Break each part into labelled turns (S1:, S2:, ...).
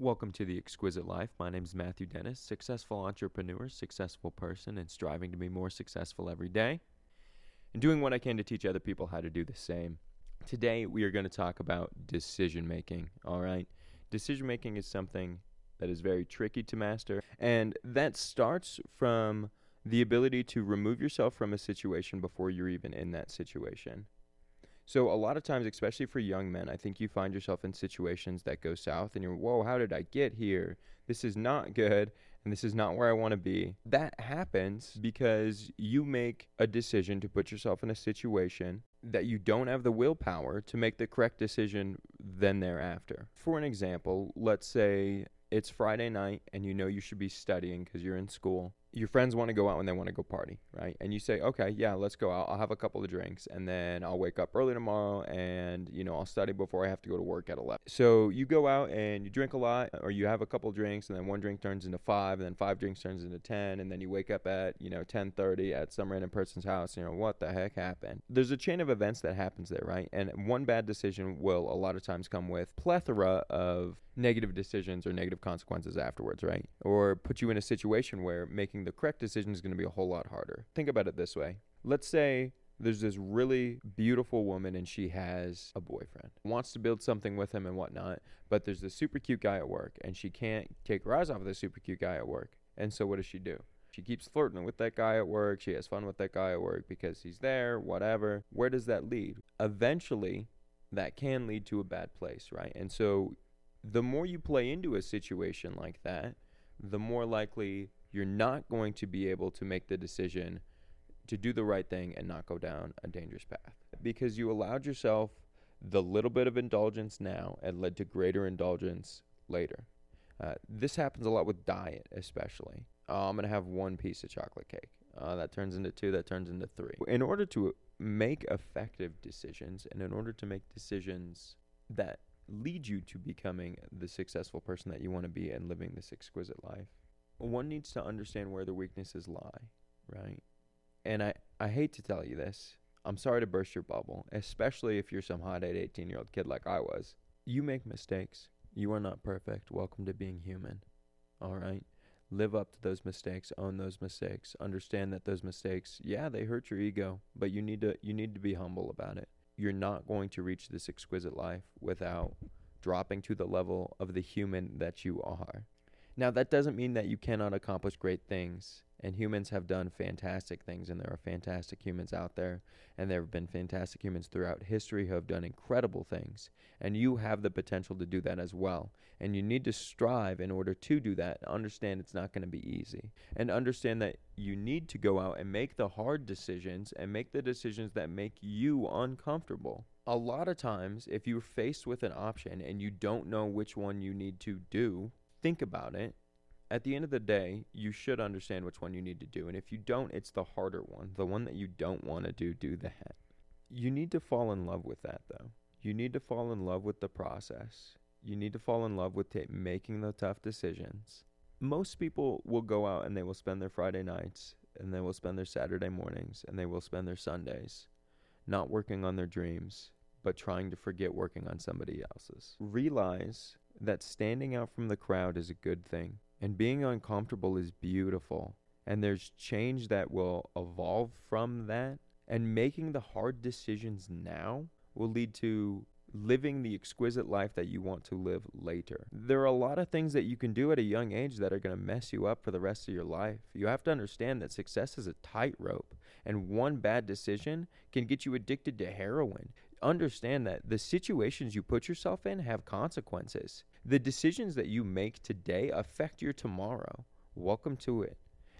S1: Welcome to The Exquisite Life. My name is Matthew Dennis, successful entrepreneur, successful person, and striving to be more successful every day, and doing what I can to teach other people how to do the same. Today, we are going to talk about decision making. All right. Decision making is something that is very tricky to master, and that starts from the ability to remove yourself from a situation before you're even in that situation. So a lot of times, especially for young men, I think you find yourself in situations that go south and you're, whoa, how did I get here? This is not good and this is not where I want to be. That happens because you make a decision to put yourself in a situation that you don't have the willpower to make the correct decision then thereafter. For an example, let's say it's Friday night and you know you should be studying because you're in school your friends want to go out and they want to go party, right? And you say, okay, yeah, let's go out. I'll have a couple of drinks and then I'll wake up early tomorrow and, you know, I'll study before I have to go to work at 11. So you go out and you drink a lot or you have a couple of drinks and then one drink turns into five and then five drinks turns into 10 and then you wake up at, you know, 1030 at some random person's house and you're, what the heck happened? There's a chain of events that happens there, right? And one bad decision will a lot of times come with plethora of negative decisions or negative consequences afterwards, right? Or put you in a situation where making the correct decision is going to be a whole lot harder. Think about it this way. Let's say there's this really beautiful woman and she has a boyfriend wants to build something with him and whatnot but there's this super cute guy at work and she can't take her eyes off of this super cute guy at work. And so what does she do? She keeps flirting with that guy at work. She has fun with that guy at work because he's there whatever. Where does that lead? Eventually that can lead to a bad place right? And so the more you play into a situation like that the more likely you're not going to be able to make the decision to do the right thing and not go down a dangerous path because you allowed yourself the little bit of indulgence now and led to greater indulgence later. Uh, this happens a lot with diet, especially. Oh, I'm going to have one piece of chocolate cake. Uh, that turns into two, that turns into three. In order to make effective decisions and in order to make decisions that lead you to becoming the successful person that you want to be and living this exquisite life, one needs to understand where the weaknesses lie, right? And I, I hate to tell you this. I'm sorry to burst your bubble, especially if you're some hot 18 year old kid like I was. You make mistakes. You are not perfect. Welcome to being human. All right? Live up to those mistakes, own those mistakes, understand that those mistakes, yeah, they hurt your ego, but you need to you need to be humble about it. You're not going to reach this exquisite life without dropping to the level of the human that you are. Now, that doesn't mean that you cannot accomplish great things. And humans have done fantastic things, and there are fantastic humans out there. And there have been fantastic humans throughout history who have done incredible things. And you have the potential to do that as well. And you need to strive in order to do that. Understand it's not going to be easy. And understand that you need to go out and make the hard decisions and make the decisions that make you uncomfortable. A lot of times, if you're faced with an option and you don't know which one you need to do, think about it, at the end of the day, you should understand which one you need to do. And if you don't, it's the harder one. The one that you don't want to do, do that. You need to fall in love with that, though. You need to fall in love with the process. You need to fall in love with t- making the tough decisions. Most people will go out and they will spend their Friday nights and they will spend their Saturday mornings and they will spend their Sundays not working on their dreams, but trying to forget working on somebody else's. Realize that standing out from the crowd is a good thing and being uncomfortable is beautiful. And there's change that will evolve from that. And making the hard decisions now will lead to living the exquisite life that you want to live later. There are a lot of things that you can do at a young age that are going to mess you up for the rest of your life. You have to understand that success is a tightrope, and one bad decision can get you addicted to heroin understand that the situations you put yourself in have consequences. The decisions that you make today affect your tomorrow. Welcome to it.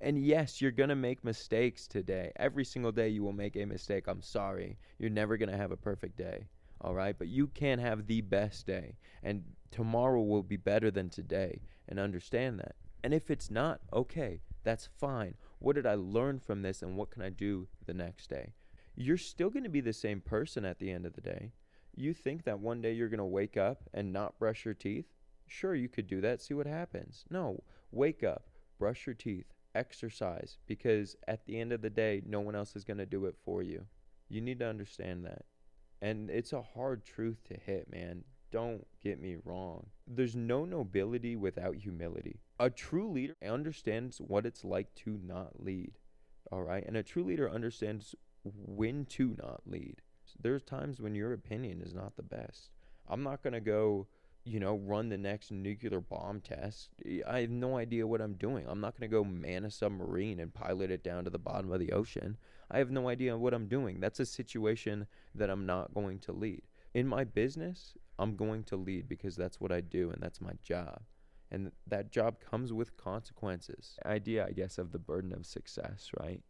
S1: And yes, you're going to make mistakes today. Every single day you will make a mistake. I'm sorry. You're never going to have a perfect day. All right. But you can have the best day. And tomorrow will be better than today. And understand that. And if it's not, okay, that's fine. What did I learn from this and what can I do the next day? You're still going to be the same person at the end of the day. You think that one day you're going to wake up and not brush your teeth? Sure, you could do that, see what happens. No, wake up, brush your teeth, exercise, because at the end of the day, no one else is going to do it for you. You need to understand that. And it's a hard truth to hit, man. Don't get me wrong. There's no nobility without humility. A true leader understands what it's like to not lead. All right. And a true leader understands when to not lead. There's times when your opinion is not the best. I'm not going to go, you know, run the next nuclear bomb test. I have no idea what I'm doing. I'm not going to go man a submarine and pilot it down to the bottom of the ocean. I have no idea what I'm doing. That's a situation that I'm not going to lead. In my business, I'm going to lead because that's what I do and that's my job. And that job comes with consequences. Idea, I guess, of the burden of success, right?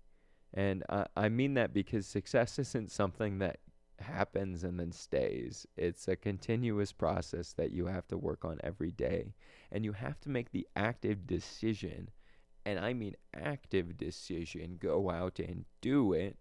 S1: And I, I mean that because success isn't something that happens and then stays. It's a continuous process that you have to work on every day. And you have to make the active decision, and I mean active decision, go out and do it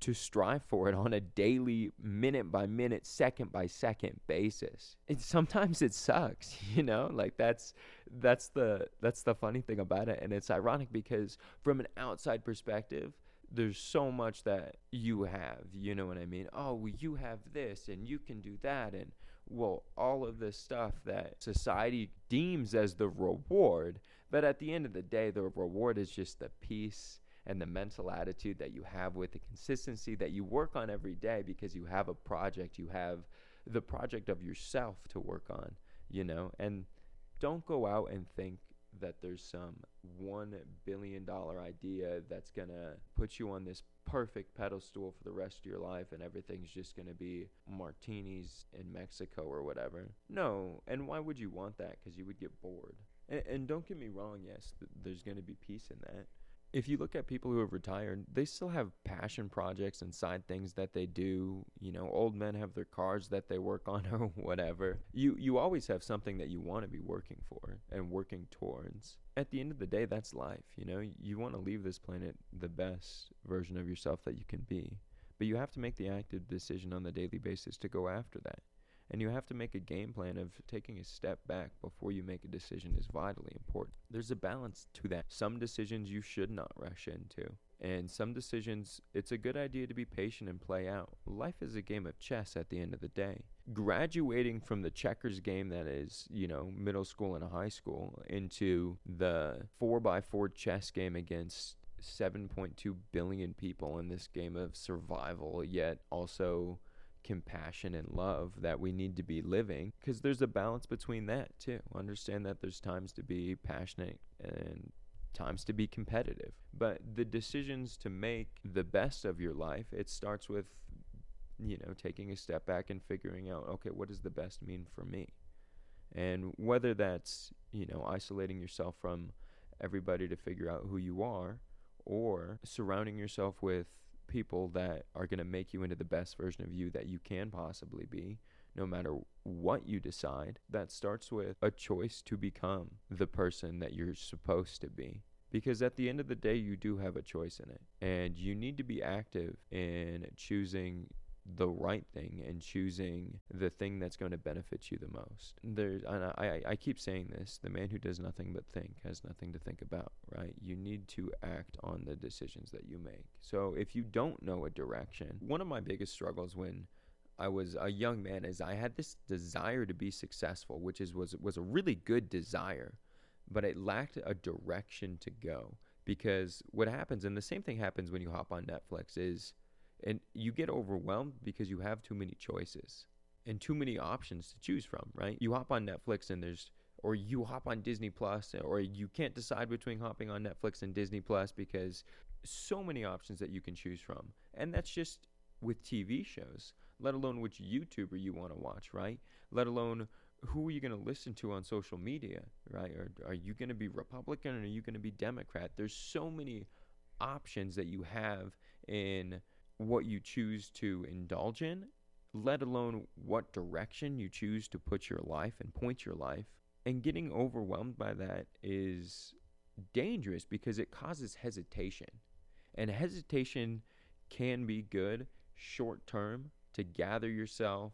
S1: to strive for it on a daily, minute by minute, second by second basis. And sometimes it sucks, you know? Like that's that's the that's the funny thing about it. And it's ironic because from an outside perspective, there's so much that you have, you know what I mean? Oh, well, you have this and you can do that and well, all of this stuff that society deems as the reward, but at the end of the day, the reward is just the peace and the mental attitude that you have with the consistency that you work on every day because you have a project, you have the project of yourself to work on, you know? And don't go out and think that there's some one billion dollar idea that's gonna put you on this perfect pedestal for the rest of your life and everything's just gonna be martinis in Mexico or whatever. No, and why would you want that? Because you would get bored. And, and, don't get me wrong, yes, th- there's gonna be peace in that if you look at people who have retired, they still have passion projects and side things that they do. You know, old men have their cars that they work on or whatever. You you always have something that you want to be working for and working towards. At the end of the day, that's life, you know? You want to leave this planet the best version of yourself that you can be. But you have to make the active decision on the daily basis to go after that. And you have to make a game plan of taking a step back before you make a decision is vitally important. There's a balance to that. Some decisions you should not rush into. And some decisions, it's a good idea to be patient and play out. Life is a game of chess at the end of the day. Graduating from the checkers game that is, you know, middle school and high school into the 4x4 chess game against 7.2 billion people in this game of survival, yet also compassion and love that we need to be living because there's a balance between that too. Understand that there's times to be passionate and times to be competitive. But the decisions to make the best of your life, it starts with you know, taking a step back and figuring out, okay, what does the best mean for me? And whether that's, you know, isolating yourself from everybody to figure out who you are or surrounding yourself with people that are going to make you into the best version of you that you can possibly be, no matter what you decide. That starts with a choice to become the person that you're supposed to be. Because at the end of the day, you do have a choice in it. And you need to be active in choosing the right thing and choosing the thing that's going to benefit you the most. There's, and I, I keep saying this: the man who does nothing but think has nothing to think about. Right? You need to act on the decisions that you make. So if you don't know a direction, one of my biggest struggles when I was a young man is I had this desire to be successful, which is was was a really good desire, but it lacked a direction to go. Because what happens, and the same thing happens when you hop on Netflix, is and you get overwhelmed because you have too many choices and too many options to choose from, right? You hop on Netflix and there's or you hop on Disney Plus or you can't decide between hopping on Netflix and Disney Plus because so many options that you can choose from. And that's just with TV shows, let alone which YouTuber you want to watch, right? Let alone who are you going to listen to on social media, right? Or are you going to be Republican or are you going to be Democrat? There's so many options that you have in what you choose to indulge in, let alone what direction you choose to put your life and point your life. And getting overwhelmed by that is dangerous because it causes hesitation. And hesitation can be good short term to gather yourself,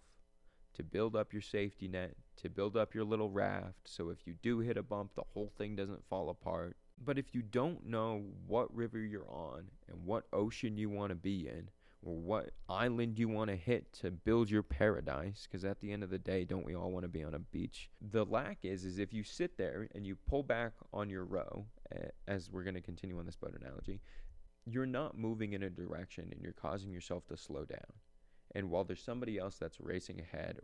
S1: to build up your safety net, to build up your little raft. So if you do hit a bump, the whole thing doesn't fall apart. But if you don't know what river you're on and what ocean you want to be in, what island do you want to hit to build your paradise because at the end of the day don't we all want to be on a beach the lack is is if you sit there and you pull back on your row as we're going to continue on this boat analogy you're not moving in a direction and you're causing yourself to slow down and while there's somebody else that's racing ahead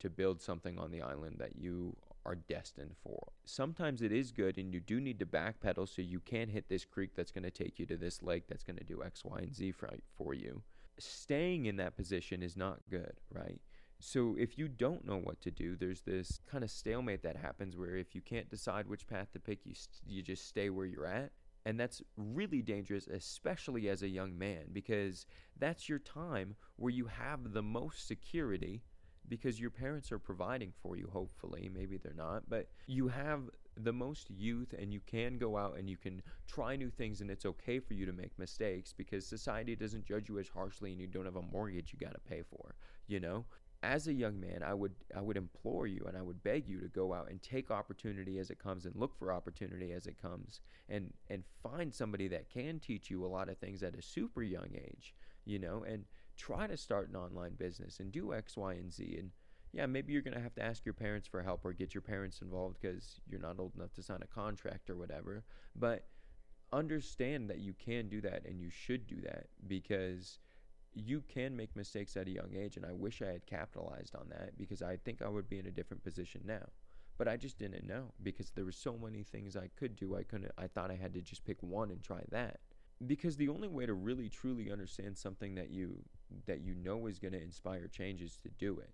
S1: to build something on the island that you are destined for. Sometimes it is good and you do need to backpedal so you can hit this creek that's going to take you to this lake that's going to do X, Y, and Z for, for you. Staying in that position is not good, right? So if you don't know what to do, there's this kind of stalemate that happens where if you can't decide which path to pick, you st- you just stay where you're at. And that's really dangerous, especially as a young man, because that's your time where you have the most security because your parents are providing for you, hopefully. Maybe they're not, but you have the most youth and you can go out and you can try new things and it's okay for you to make mistakes because society doesn't judge you as harshly and you don't have a mortgage you got to pay for, you know? As a young man, I would I would implore you and I would beg you to go out and take opportunity as it comes and look for opportunity as it comes and and find somebody that can teach you a lot of things at a super young age, you know? And try to start an online business and do X, Y, and Z. And yeah, maybe you're going to have to ask your parents for help or get your parents involved because you're not old enough to sign a contract or whatever. But understand that you can do that and you should do that because you can make mistakes at a young age. And I wish I had capitalized on that because I think I would be in a different position now. But I just didn't know because there were so many things I could do. I couldn't. I thought I had to just pick one and try that because the only way to really truly understand something that you that you know is going to inspire change is to do it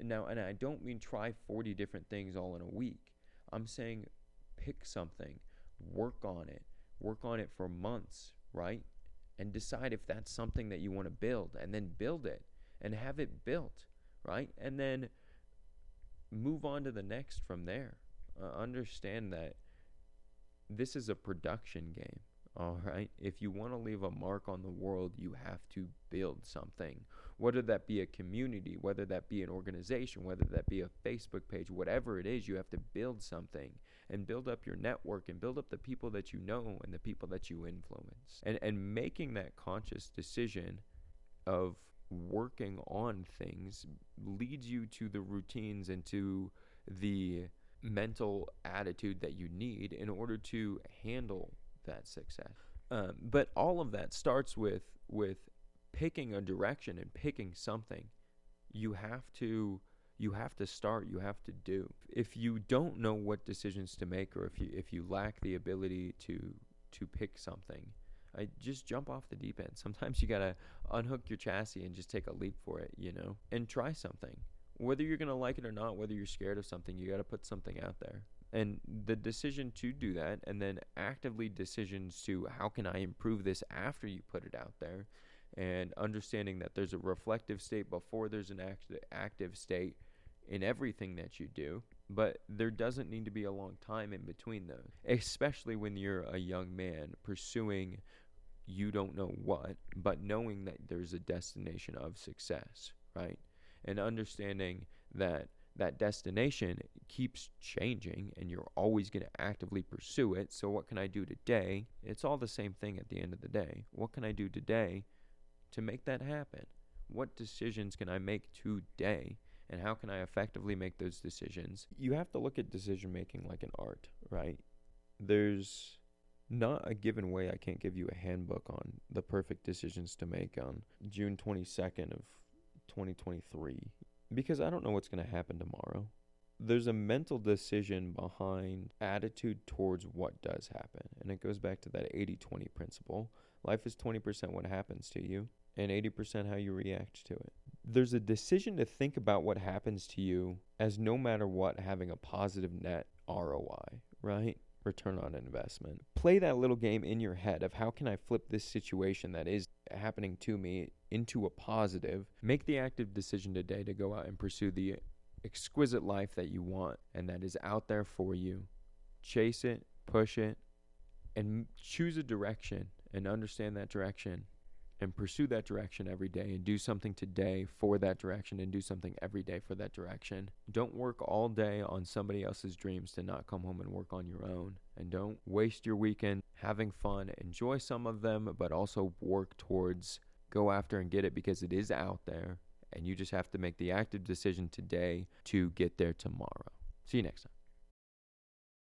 S1: now and i don't mean try 40 different things all in a week i'm saying pick something work on it work on it for months right and decide if that's something that you want to build and then build it and have it built right and then move on to the next from there uh, understand that this is a production game all right. If you want to leave a mark on the world, you have to build something. Whether that be a community, whether that be an organization, whether that be a Facebook page, whatever it is, you have to build something and build up your network and build up the people that you know and the people that you influence. And and making that conscious decision of working on things leads you to the routines and to the mental attitude that you need in order to handle that success. Um, but all of that starts with with picking a direction and picking something. You have to you have to start. You have to do. If you don't know what decisions to make, or if you if you lack the ability to to pick something, I just jump off the deep end. Sometimes you gotta unhook your chassis and just take a leap for it, you know, and try something. Whether you're gonna like it or not, whether you're scared of something, you gotta put something out there and the decision to do that and then actively decisions to how can i improve this after you put it out there and understanding that there's a reflective state before there's an act- active state in everything that you do but there doesn't need to be a long time in between those especially when you're a young man pursuing you don't know what but knowing that there's a destination of success right and understanding that that destination keeps changing and you're always going to actively pursue it. So, what can I do today? It's all the same thing at the end of the day. What can I do today to make that happen? What decisions can I make today? And how can I effectively make those decisions? You have to look at decision making like an art, right? There's not a given way I can't give you a handbook on the perfect decisions to make on June 22nd of 2023 because I don't know what's going to happen tomorrow. There's a mental decision behind attitude towards what does happen. And it goes back to that 80 20 principle. Life is 20% what happens to you, and 80% how you react to it. There's a decision to think about what happens to you as no matter what having a positive net ROI, right? Return on investment. Play that little game in your head of how can I flip this situation that is happening to me into a positive. Make the active decision today to go out and pursue the exquisite life that you want and that is out there for you. Chase it, push it, and choose a direction and understand that direction and pursue that direction every day and do something today for that direction and do something every day for that direction. Don't work all day on somebody else's dreams to not come home and work on your own. And don't waste your weekend having fun. Enjoy some of them, but also work towards Go after and get it because it is out there, and you just have to make the active decision today to get there tomorrow. See you next time.